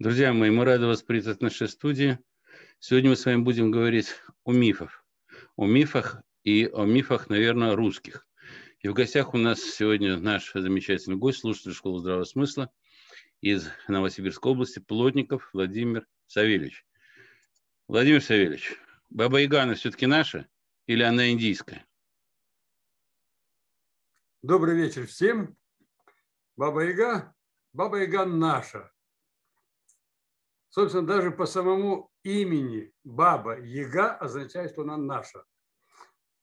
Друзья мои, мы рады вас приветствовать в нашей студии. Сегодня мы с вами будем говорить о мифах. О мифах и о мифах, наверное, русских. И в гостях у нас сегодня наш замечательный гость, слушатель школы здравого смысла из Новосибирской области, Плотников Владимир Савельевич. Владимир Савельевич, Баба Ягана все-таки наша или она индийская? Добрый вечер всем. Баба Яга, Баба Яга наша. Собственно, даже по самому имени Баба Яга означает, что она наша.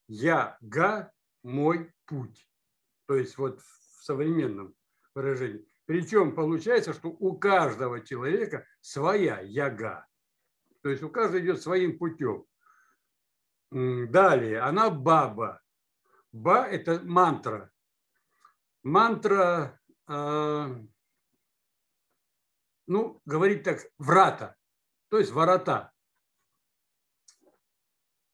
Я-га – мой путь. То есть вот в современном выражении. Причем получается, что у каждого человека своя яга. То есть у каждого идет своим путем. Далее, она баба. Ба – это мантра. Мантра э, ну, говорить так, врата, то есть ворота.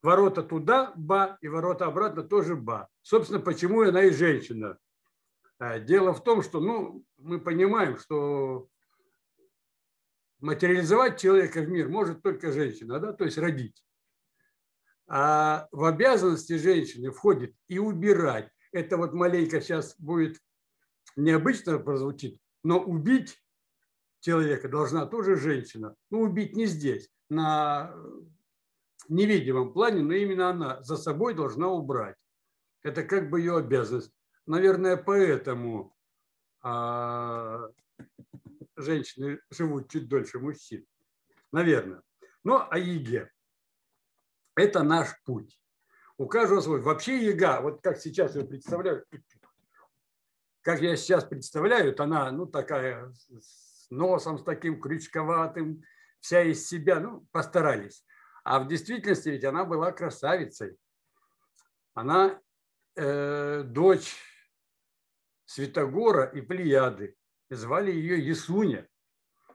Ворота туда – ба, и ворота обратно тоже ба. Собственно, почему она и женщина. А, дело в том, что ну, мы понимаем, что материализовать человека в мир может только женщина, да, то есть родить. А в обязанности женщины входит и убирать. Это вот маленько сейчас будет необычно прозвучит, но убить человека должна тоже женщина. Ну, убить не здесь, на невидимом плане, но именно она за собой должна убрать. Это как бы ее обязанность. Наверное, поэтому а, женщины живут чуть дольше мужчин. Наверное. Но а ЕГА – это наш путь. У каждого свой. Вообще ЕГА, вот как сейчас я представляю, как я сейчас представляю, она ну, такая носом, с таким крючковатым, вся из себя, ну, постарались. А в действительности ведь она была красавицей. Она э, дочь Святогора и Плеяды. Звали ее Ясуня.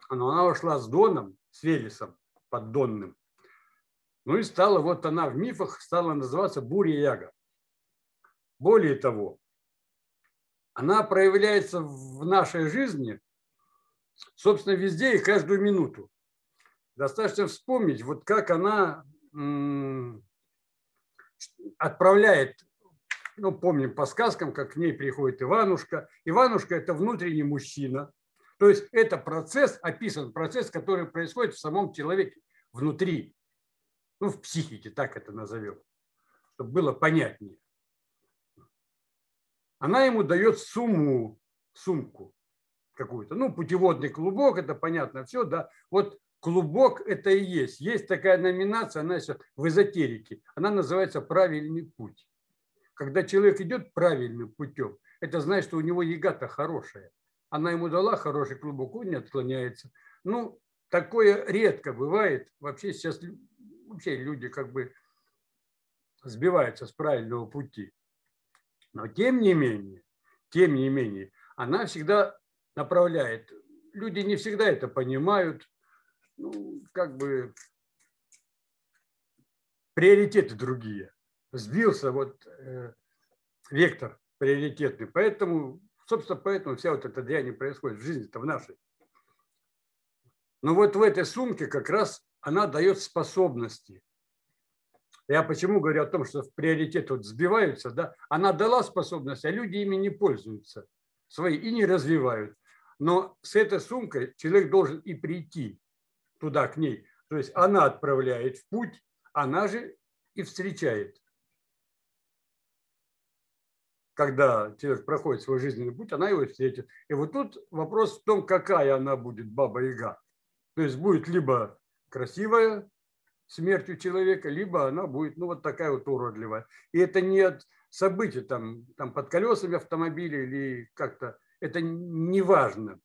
Но она ушла с Доном, с Велесом поддонным. Ну и стала, вот она в мифах стала называться Буря Яга. Более того, она проявляется в нашей жизни собственно, везде и каждую минуту. Достаточно вспомнить, вот как она отправляет, ну, помним по сказкам, как к ней приходит Иванушка. Иванушка – это внутренний мужчина. То есть это процесс, описан процесс, который происходит в самом человеке, внутри, ну, в психике, так это назовем, чтобы было понятнее. Она ему дает сумму, сумку какую-то. Ну, путеводный клубок, это понятно все, да. Вот клубок это и есть. Есть такая номинация, она сейчас в эзотерике. Она называется «Правильный путь». Когда человек идет правильным путем, это значит, что у него яга-то хорошая. Она ему дала хороший клубок, он не отклоняется. Ну, такое редко бывает. Вообще сейчас вообще люди как бы сбиваются с правильного пути. Но тем не менее, тем не менее, она всегда направляет. Люди не всегда это понимают. Ну, как бы приоритеты другие. Сбился вот э, вектор приоритетный. Поэтому, собственно, поэтому вся вот эта дрянь происходит в жизни-то в нашей. Но вот в этой сумке как раз она дает способности. Я почему говорю о том, что в приоритет вот сбиваются, да? Она дала способность, а люди ими не пользуются свои и не развивают. Но с этой сумкой человек должен и прийти туда, к ней. То есть она отправляет в путь, она же и встречает. Когда человек проходит свой жизненный путь, она его встретит. И вот тут вопрос в том, какая она будет, баба-яга. То есть будет либо красивая смертью человека, либо она будет ну, вот такая вот уродливая. И это не от событий там, там под колесами автомобиля или как-то это не важно.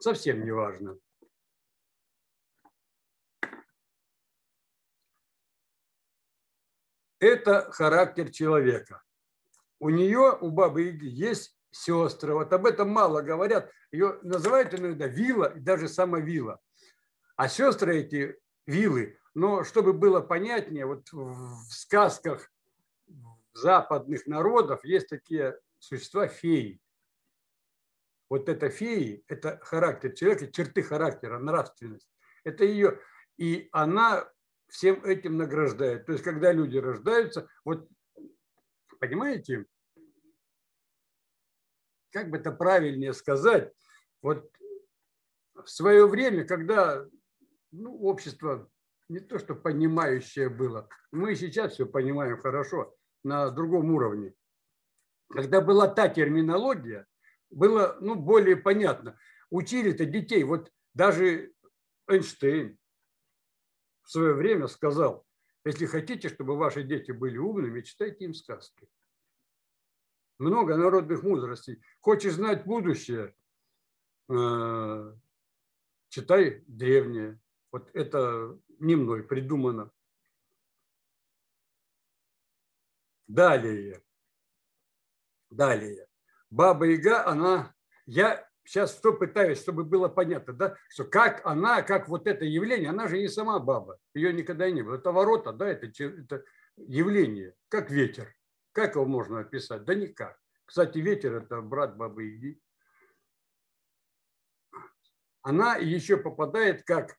Совсем не важно. Это характер человека. У нее, у бабы Яги, есть сестры. Вот об этом мало говорят. Ее называют иногда вилла и даже сама вилла. А сестры эти вилы, но чтобы было понятнее, вот в сказках западных народов есть такие существа феи. Вот это феи, это характер человека, черты характера, нравственность. Это ее. И она всем этим награждает. То есть, когда люди рождаются, вот, понимаете, как бы это правильнее сказать, вот в свое время, когда ну, общество не то что понимающее было, мы сейчас все понимаем хорошо на другом уровне. Когда была та терминология, было ну, более понятно. Учили-то детей, вот даже Эйнштейн в свое время сказал, если хотите, чтобы ваши дети были умными, читайте им сказки. Много народных мудростей. Хочешь знать будущее, э, читай древнее. Вот это не мной придумано. Далее. Далее. Баба Яга, она, я сейчас что пытаюсь, чтобы было понятно, да, что как она, как вот это явление, она же не сама баба, ее никогда не было. Это ворота, да, это, это явление, как ветер. Как его можно описать? Да никак. Кстати, ветер – это брат бабы Яги. Она еще попадает как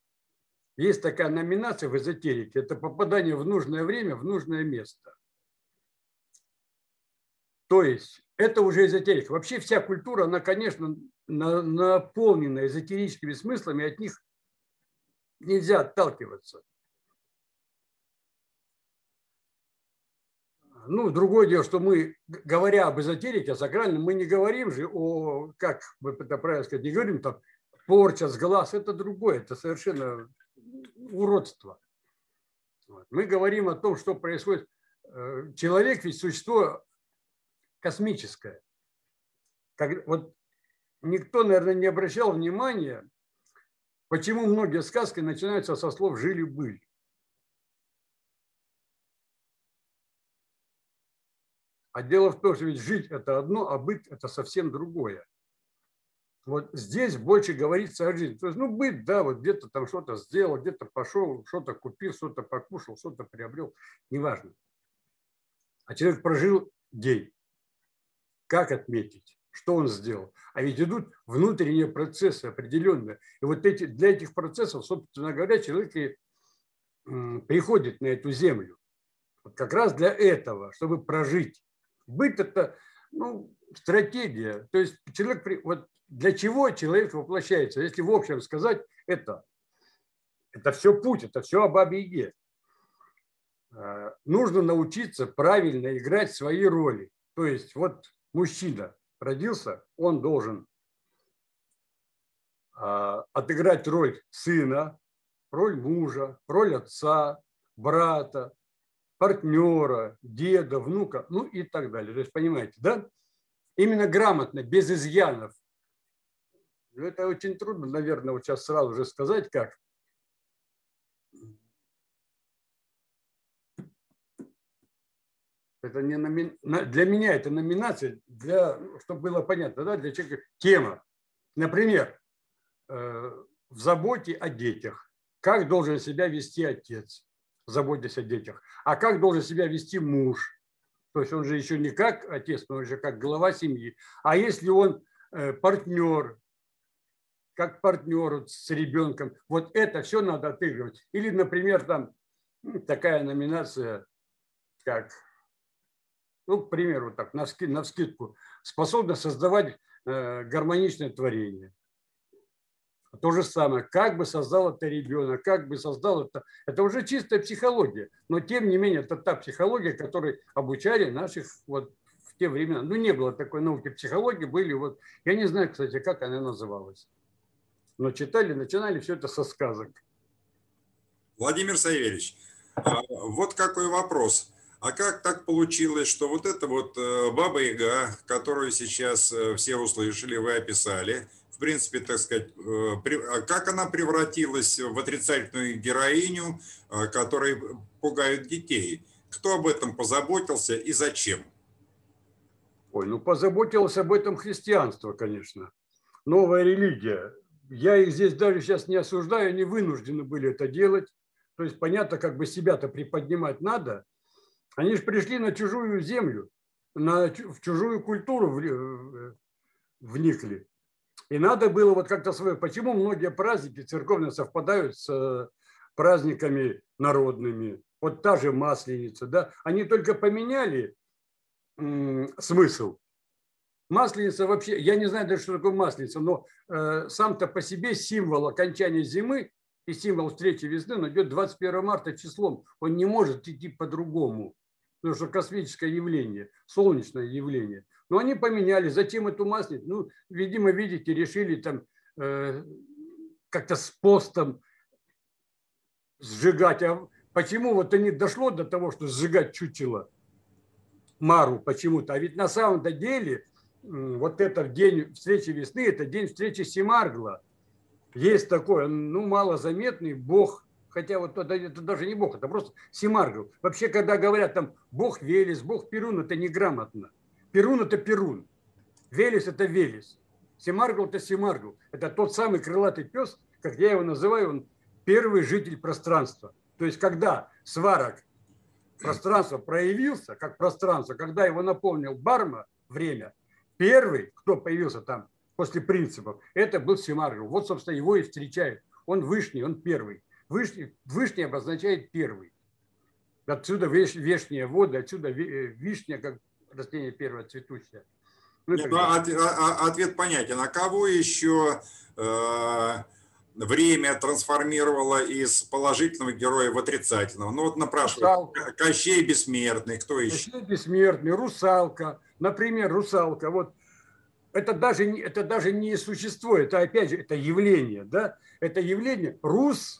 есть такая номинация в эзотерике, это попадание в нужное время, в нужное место. То есть это уже эзотерика. Вообще вся культура, она, конечно, наполнена эзотерическими смыслами, от них нельзя отталкиваться. Ну, другое дело, что мы, говоря об эзотерике, о сакральном, мы не говорим же о, как бы это правильно сказать, не говорим там порча с глаз, это другое, это совершенно уродство. Мы говорим о том, что происходит. Э, человек ведь существо космическое. Как, вот никто, наверное, не обращал внимания, почему многие сказки начинаются со слов «жили-были». А дело в том, что ведь жить – это одно, а быть – это совсем другое. Вот здесь больше говорится о жизни. То есть, ну, быть, да, вот где-то там что-то сделал, где-то пошел, что-то купил, что-то покушал, что-то приобрел, неважно. А человек прожил день. Как отметить? Что он сделал? А ведь идут внутренние процессы определенные. И вот эти, для этих процессов, собственно говоря, человек и приходит на эту землю. Вот как раз для этого, чтобы прожить. Быть это ну, стратегия. То есть человек, вот для чего человек воплощается? Если в общем сказать, это, это все путь, это все о бабе Яге. Э, нужно научиться правильно играть свои роли. То есть вот мужчина родился, он должен э, отыграть роль сына, роль мужа, роль отца, брата, партнера, деда, внука, ну и так далее. То есть, понимаете, да? Именно грамотно, без изъянов, ну, это очень трудно, наверное, вот сейчас сразу же сказать, как. Это не номи... Для меня это номинация, для, чтобы было понятно, да, для человека тема. Например, э, в заботе о детях. Как должен себя вести отец, заботясь о детях? А как должен себя вести муж? То есть он же еще не как отец, но уже как глава семьи. А если он э, партнер, как партнеру с ребенком. Вот это все надо отыгрывать. Или, например, там ну, такая номинация, как, ну, к примеру, так, на, ски, способна создавать э, гармоничное творение. То же самое, как бы создал это ребенок, как бы создал это. Это уже чистая психология. Но тем не менее, это та психология, которой обучали наших вот в те времена. Ну, не было такой науки психологии, были вот, я не знаю, кстати, как она называлась но читали, начинали все это со сказок. Владимир Савельевич, а, вот какой вопрос. А как так получилось, что вот эта вот э, Баба Яга, которую сейчас э, все услышали, вы описали, в принципе, так сказать, э, а как она превратилась в отрицательную героиню, которая пугает детей? Кто об этом позаботился и зачем? Ой, ну позаботилось об этом христианство, конечно. Новая религия я их здесь даже сейчас не осуждаю, они вынуждены были это делать. То есть понятно, как бы себя-то приподнимать надо. Они же пришли на чужую землю, на, в чужую культуру э, вникли. И надо было вот как-то свое... Почему многие праздники церковные совпадают с э, праздниками народными? Вот та же Масленица, да? Они только поменяли смысл. Масленица вообще, я не знаю даже, что такое масленица, но э, сам-то по себе символ окончания зимы и символ встречи весны, он идет 21 марта числом. Он не может идти по-другому, потому что космическое явление, солнечное явление. Но они поменяли, затем эту масленицу, ну, видимо, видите, решили там э, как-то с постом сжигать. А почему вот они дошло до того, что сжигать чучело Мару почему-то? А ведь на самом-то деле вот это день встречи весны, это день встречи Семаргла. Есть такой, ну, малозаметный бог, хотя вот это, это даже не бог, это просто Семаргл. Вообще, когда говорят там бог Велес, бог Перун, это неграмотно. Перун – это Перун, Велес – это Велес, Семаргл – это Семаргл. Это тот самый крылатый пес, как я его называю, он первый житель пространства. То есть, когда сварок пространство проявился, как пространство, когда его наполнил Барма, время – Первый, кто появился там после принципов, это был Семаргов. Вот, собственно, его и встречают. Он вышний, он первый. Вышний, вышний обозначает первый. Отсюда веш, воды, отсюда э, вишня, как растение первое цветущее. Ну, ну, от, а, а, ответ понятен. А кого еще э, время трансформировало из положительного героя в отрицательного? Ну вот напрашивают. Кощей Бессмертный, кто еще? Кощей Бессмертный, Русалка, Например, русалка, вот это даже, это даже не существо, это опять же, это явление, да? Это явление рус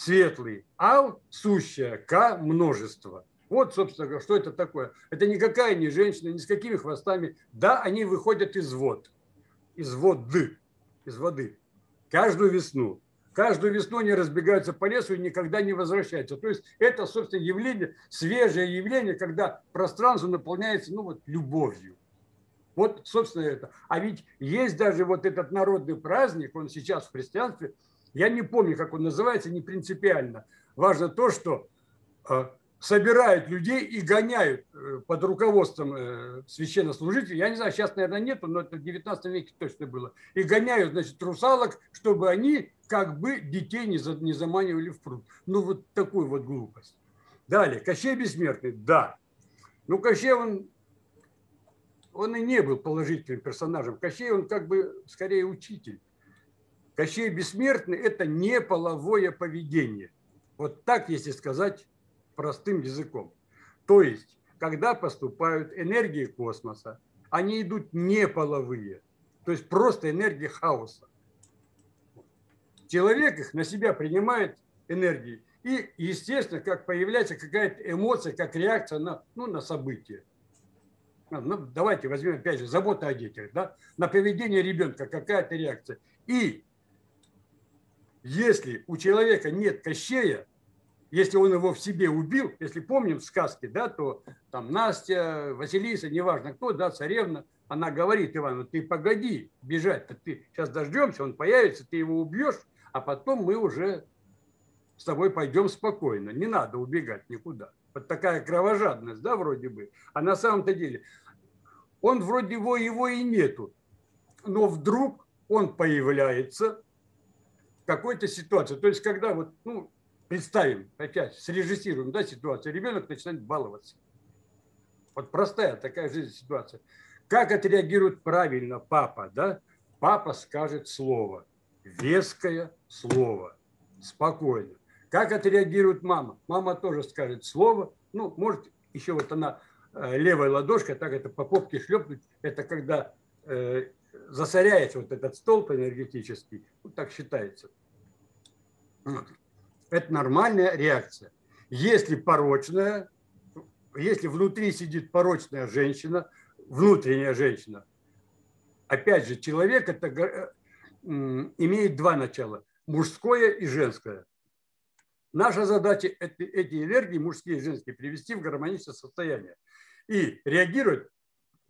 светлый, ал сущая, к множество. Вот, собственно что это такое. Это никакая не женщина, ни с какими хвостами. Да, они выходят из вод, из воды, из воды. Каждую весну. Каждую весну они разбегаются по лесу и никогда не возвращаются. То есть это, собственно, явление, свежее явление, когда пространство наполняется ну, вот, любовью. Вот, собственно, это. А ведь есть даже вот этот народный праздник, он сейчас в христианстве, я не помню, как он называется, не принципиально. Важно то, что а, собирают людей и гоняют э, под руководством э, священнослужителей. Я не знаю, сейчас, наверное, нету, но это в 19 веке точно было. И гоняют, значит, русалок, чтобы они как бы детей не, за, не заманивали в пруд. Ну, вот такую вот глупость. Далее, Кощей Бессмертный, да. Ну, Кощей, он, он и не был положительным персонажем. Кощей, он как бы скорее учитель. Кощей Бессмертный – это не половое поведение. Вот так, если сказать простым языком. То есть, когда поступают энергии космоса, они идут не половые, то есть просто энергии хаоса. Человек их на себя принимает энергии. И, естественно, как появляется какая-то эмоция, как реакция на, ну, на событие. Ну, давайте возьмем, опять же, забота о детях. Да? На поведение ребенка какая-то реакция. И если у человека нет кощея, если он его в себе убил, если помним сказки, да, то там Настя, Василиса, неважно кто, да, царевна, она говорит Ивану, ты погоди бежать, ты сейчас дождемся, он появится, ты его убьешь, а потом мы уже с тобой пойдем спокойно, не надо убегать никуда. Вот такая кровожадность, да, вроде бы. А на самом-то деле он вроде его, его и нету, но вдруг он появляется в какой-то ситуации. То есть, когда вот, ну, представим, опять срежиссируем да, ситуацию, ребенок начинает баловаться. Вот простая такая жизнь ситуация. Как отреагирует правильно папа? Да? Папа скажет слово, веское слово, спокойно. Как отреагирует мама? Мама тоже скажет слово, ну, может, еще вот она э, левой ладошкой, так это по попке шлепнуть, это когда э, засоряется вот этот столб энергетический, вот так считается. Это нормальная реакция. Если порочная, если внутри сидит порочная женщина, внутренняя женщина, опять же, человек это э, имеет два начала, мужское и женское. Наша задача эти энергии, мужские и женские, привести в гармоничное состояние. И реагировать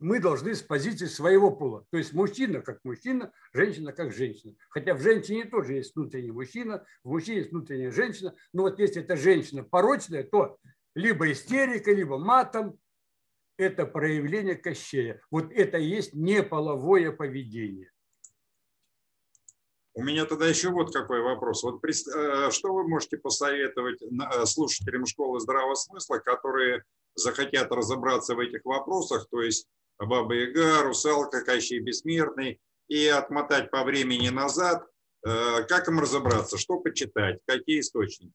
мы должны с позиции своего пола. То есть мужчина как мужчина, женщина как женщина. Хотя в женщине тоже есть внутренний мужчина, в мужчине есть внутренняя женщина. Но вот если эта женщина порочная, то либо истерика, либо матом, это проявление кощея. Вот это и есть неполовое поведение. У меня тогда еще вот какой вопрос. Вот э, что вы можете посоветовать э, слушателям школы здравого смысла, которые захотят разобраться в этих вопросах, то есть Баба Яга, Русалка, Кощей Бессмертный, и отмотать по времени назад, э, как им разобраться, что почитать, какие источники?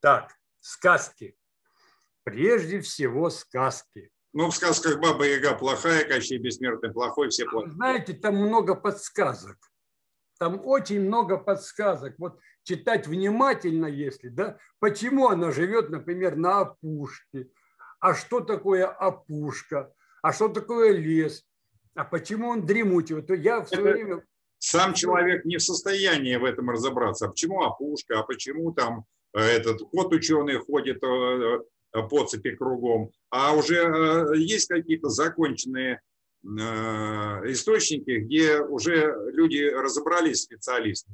Так, сказки. Прежде всего сказки. Ну, в сказках Баба Яга плохая, Кощей Бессмертный плохой, все плохие. Знаете, там много подсказок. Там очень много подсказок. Вот читать внимательно, если, да, почему она живет, например, на опушке, а что такое опушка, а что такое лес, а почему он дремучий. Вот я в свое время... Сам человек не в состоянии в этом разобраться. А почему опушка, а почему там э, этот кот ученый ходит э, э, по цепи кругом. А уже есть какие-то законченные источники, где уже люди разобрались, специалисты?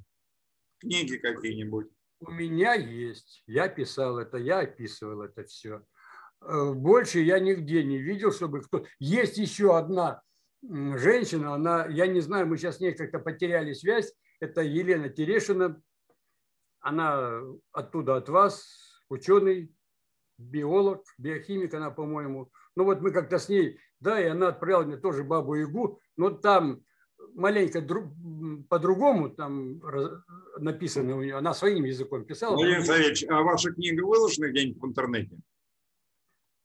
Книги какие-нибудь? У меня есть. Я писал это, я описывал это все. Э, больше я нигде не видел, чтобы кто... Есть еще одна женщина, она, я не знаю, мы сейчас с ней как-то потеряли связь, это Елена Терешина, она оттуда от вас, ученый, биолог, биохимик она, по-моему. Ну вот мы как-то с ней да, и она отправила мне тоже бабу Ягу, но там маленько друг, по-другому там написано у нее, она своим языком писала. Владимир Савельевич, а ваша книга выложена где-нибудь в интернете?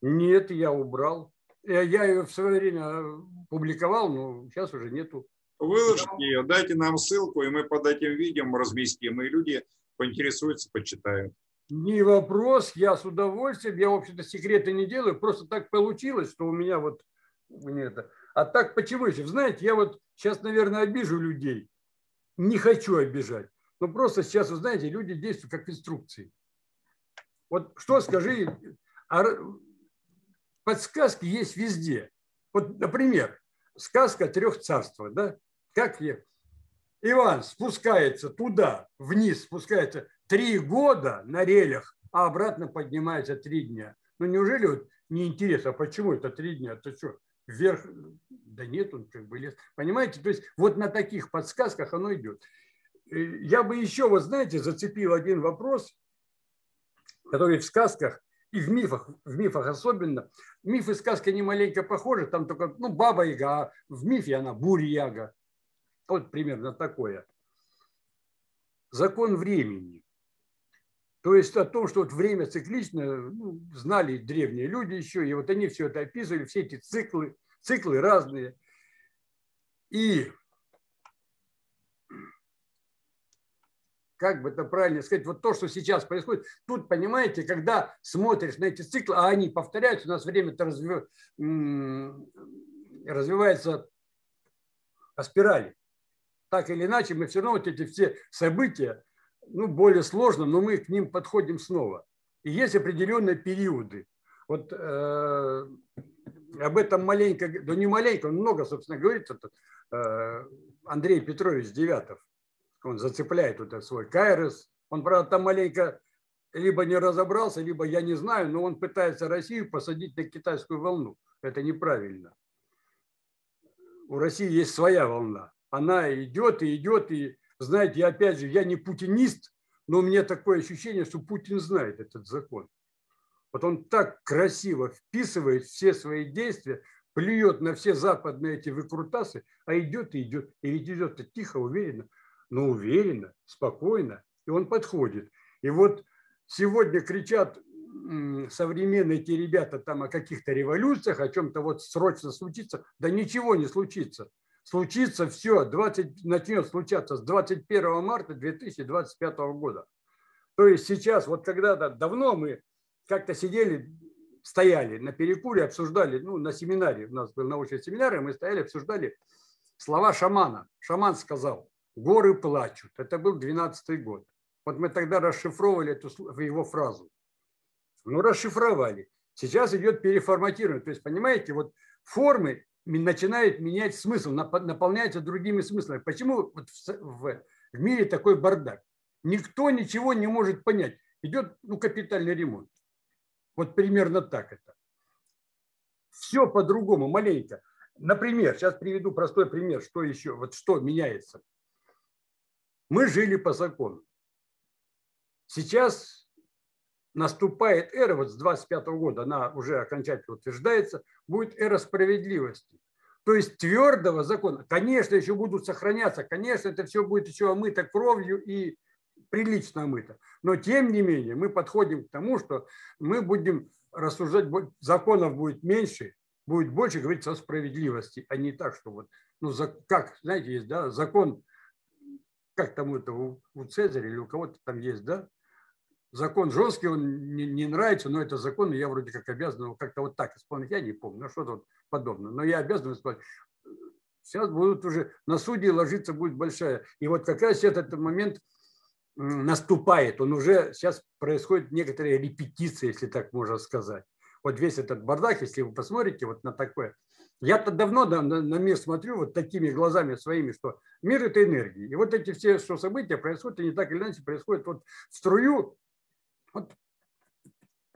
Нет, я убрал. Я, я ее в свое время публиковал, но сейчас уже нету. Выложите ее, дайте нам ссылку, и мы под этим видео разместим, и люди поинтересуются, почитают. Не вопрос, я с удовольствием, я, в общем-то, секреты не делаю, просто так получилось, что у меня вот мне это. А так почему? Если, знаете, я вот сейчас, наверное, обижу людей. Не хочу обижать. Но просто сейчас, вы знаете, люди действуют как инструкции. Вот что скажи, а подсказки есть везде. Вот, например, сказка трех царств, да? Как я? Иван спускается туда, вниз спускается три года на релях, а обратно поднимается три дня. Ну неужели вот неинтересно, а почему это три дня? Это что, вверх, да нет, он как бы лес. Понимаете, то есть вот на таких подсказках оно идет. Э, я бы еще, вот знаете, зацепил один вопрос, который в сказках и в мифах, в мифах особенно. Миф и сказка не маленько похожи, там только, ну, баба Яга, а в мифе она бурь-яга. Вот примерно такое. Закон времени. То есть о том, что вот время цикличное, ну, знали древние люди еще, и вот они все это описывали, все эти циклы, циклы разные. И как бы это правильно сказать, вот то, что сейчас происходит, тут, понимаете, когда смотришь на эти циклы, а они повторяются, у нас время-то развив... развивается по спирали. Так или иначе, мы все равно вот эти все события, ну, более сложно, но мы к ним подходим снова. И есть определенные периоды. Вот э, об этом маленько, да не маленько, много, собственно, говорит этот, э, Андрей Петрович Девятов. Он зацепляет вот этот свой Кайрос. Он, правда, там маленько либо не разобрался, либо я не знаю, но он пытается Россию посадить на китайскую волну. Это неправильно. У России есть своя волна. Она идет и идет, и знаете, опять же, я не путинист, но у меня такое ощущение, что Путин знает этот закон. Вот он так красиво вписывает все свои действия, плюет на все западные эти выкрутасы, а идет и идет. И идет тихо, уверенно, но уверенно, спокойно. И он подходит. И вот сегодня кричат современные те ребята там о каких-то революциях, о чем-то вот срочно случится. Да ничего не случится случится все, 20, начнет случаться с 21 марта 2025 года. То есть сейчас, вот когда-то давно мы как-то сидели, стояли на перекуре, обсуждали, ну, на семинаре, у нас был научный семинар, и мы стояли, обсуждали слова шамана. Шаман сказал, горы плачут. Это был 12 год. Вот мы тогда расшифровывали эту его фразу. Ну, расшифровали. Сейчас идет переформатирование. То есть, понимаете, вот формы начинает менять смысл, наполняется другими смыслами. Почему вот в, в мире такой бардак? Никто ничего не может понять. Идет ну, капитальный ремонт. Вот примерно так это. Все по-другому, маленько. Например, сейчас приведу простой пример, что еще, вот что меняется. Мы жили по закону. Сейчас наступает эра, вот с 25 года она уже окончательно утверждается, будет эра справедливости. То есть твердого закона, конечно, еще будут сохраняться, конечно, это все будет еще омыто кровью и прилично омыто. Но тем не менее мы подходим к тому, что мы будем рассуждать, законов будет меньше, будет больше говорится о справедливости, а не так, что вот, ну, как, знаете, есть, да, закон, как там это у, у Цезаря или у кого-то там есть, да, закон жесткий, он не, не нравится, но это закон, и я вроде как обязан его как-то вот так исполнить, я не помню, ну что-то вот подобное, но я обязан исполнить. Сейчас будут уже, на судьи ложиться будет большая. И вот как раз этот момент наступает, он уже, сейчас происходит некоторые репетиции, если так можно сказать. Вот весь этот бардак, если вы посмотрите вот на такое, я-то давно на, на мир смотрю вот такими глазами своими, что мир – это энергия. И вот эти все что события происходят, они так или иначе происходят вот в струю вот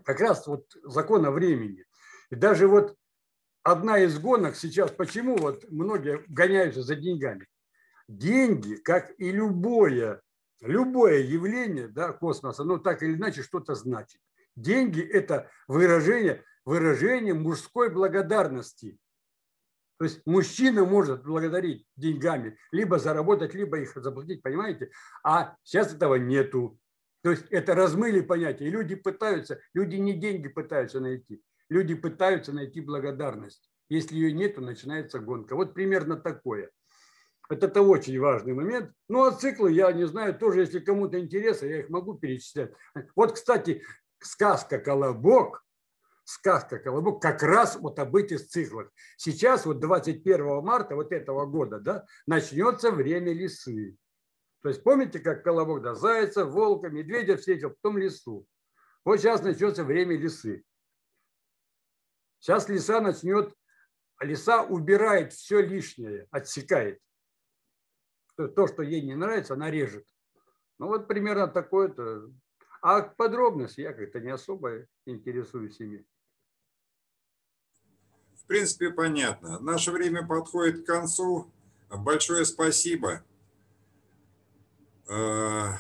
как раз вот закона времени. И даже вот одна из гонок сейчас, почему вот многие гоняются за деньгами? Деньги, как и любое, любое явление да, космоса, ну так или иначе что-то значит. Деньги – это выражение, выражение мужской благодарности. То есть мужчина может благодарить деньгами, либо заработать, либо их заплатить, понимаете? А сейчас этого нету. То есть это размыли понятия. И люди пытаются, люди не деньги пытаются найти, люди пытаются найти благодарность. Если ее нет, то начинается гонка. Вот примерно такое. Это, это очень важный момент. Ну, а циклы, я не знаю, тоже, если кому-то интересно, я их могу перечислять. Вот, кстати, сказка «Колобок», сказка «Колобок» как раз вот об этих циклах. Сейчас, вот 21 марта вот этого года, да, начнется время лисы. То есть помните, как колобок да, зайца, волка, медведя встретил, потом лису. Вот сейчас начнется время лисы. Сейчас лиса начнет, лиса убирает все лишнее, отсекает. То, что ей не нравится, она режет. Ну вот примерно такое-то. А подробности я как-то не особо интересуюсь ими. В принципе, понятно. Наше время подходит к концу. Большое спасибо. Э,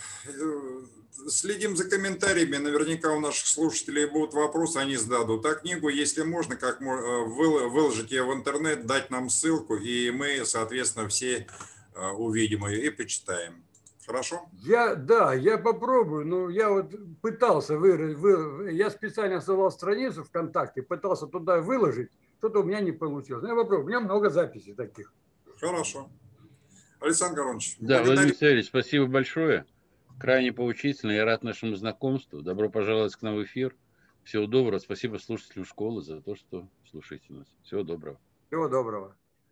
следим за комментариями. Наверняка у наших слушателей будут вопросы, они зададут. А книгу, если можно, как э, выложить ее в интернет, дать нам ссылку, и мы, соответственно, все э, увидим ее и почитаем. Хорошо? Я, да, я попробую. Ну, я вот пытался вы, вы, я специально создал страницу ВКонтакте, пытался туда выложить, что-то у меня не получилось. Но я попробую. У меня много записей таких. Хорошо. Александр Горович. Да, благодарю. Владимир Савельевич, спасибо большое. Крайне поучительно. Я рад нашему знакомству. Добро пожаловать к нам в эфир. Всего доброго. Спасибо слушателям школы за то, что слушаете нас. Всего доброго. Всего доброго.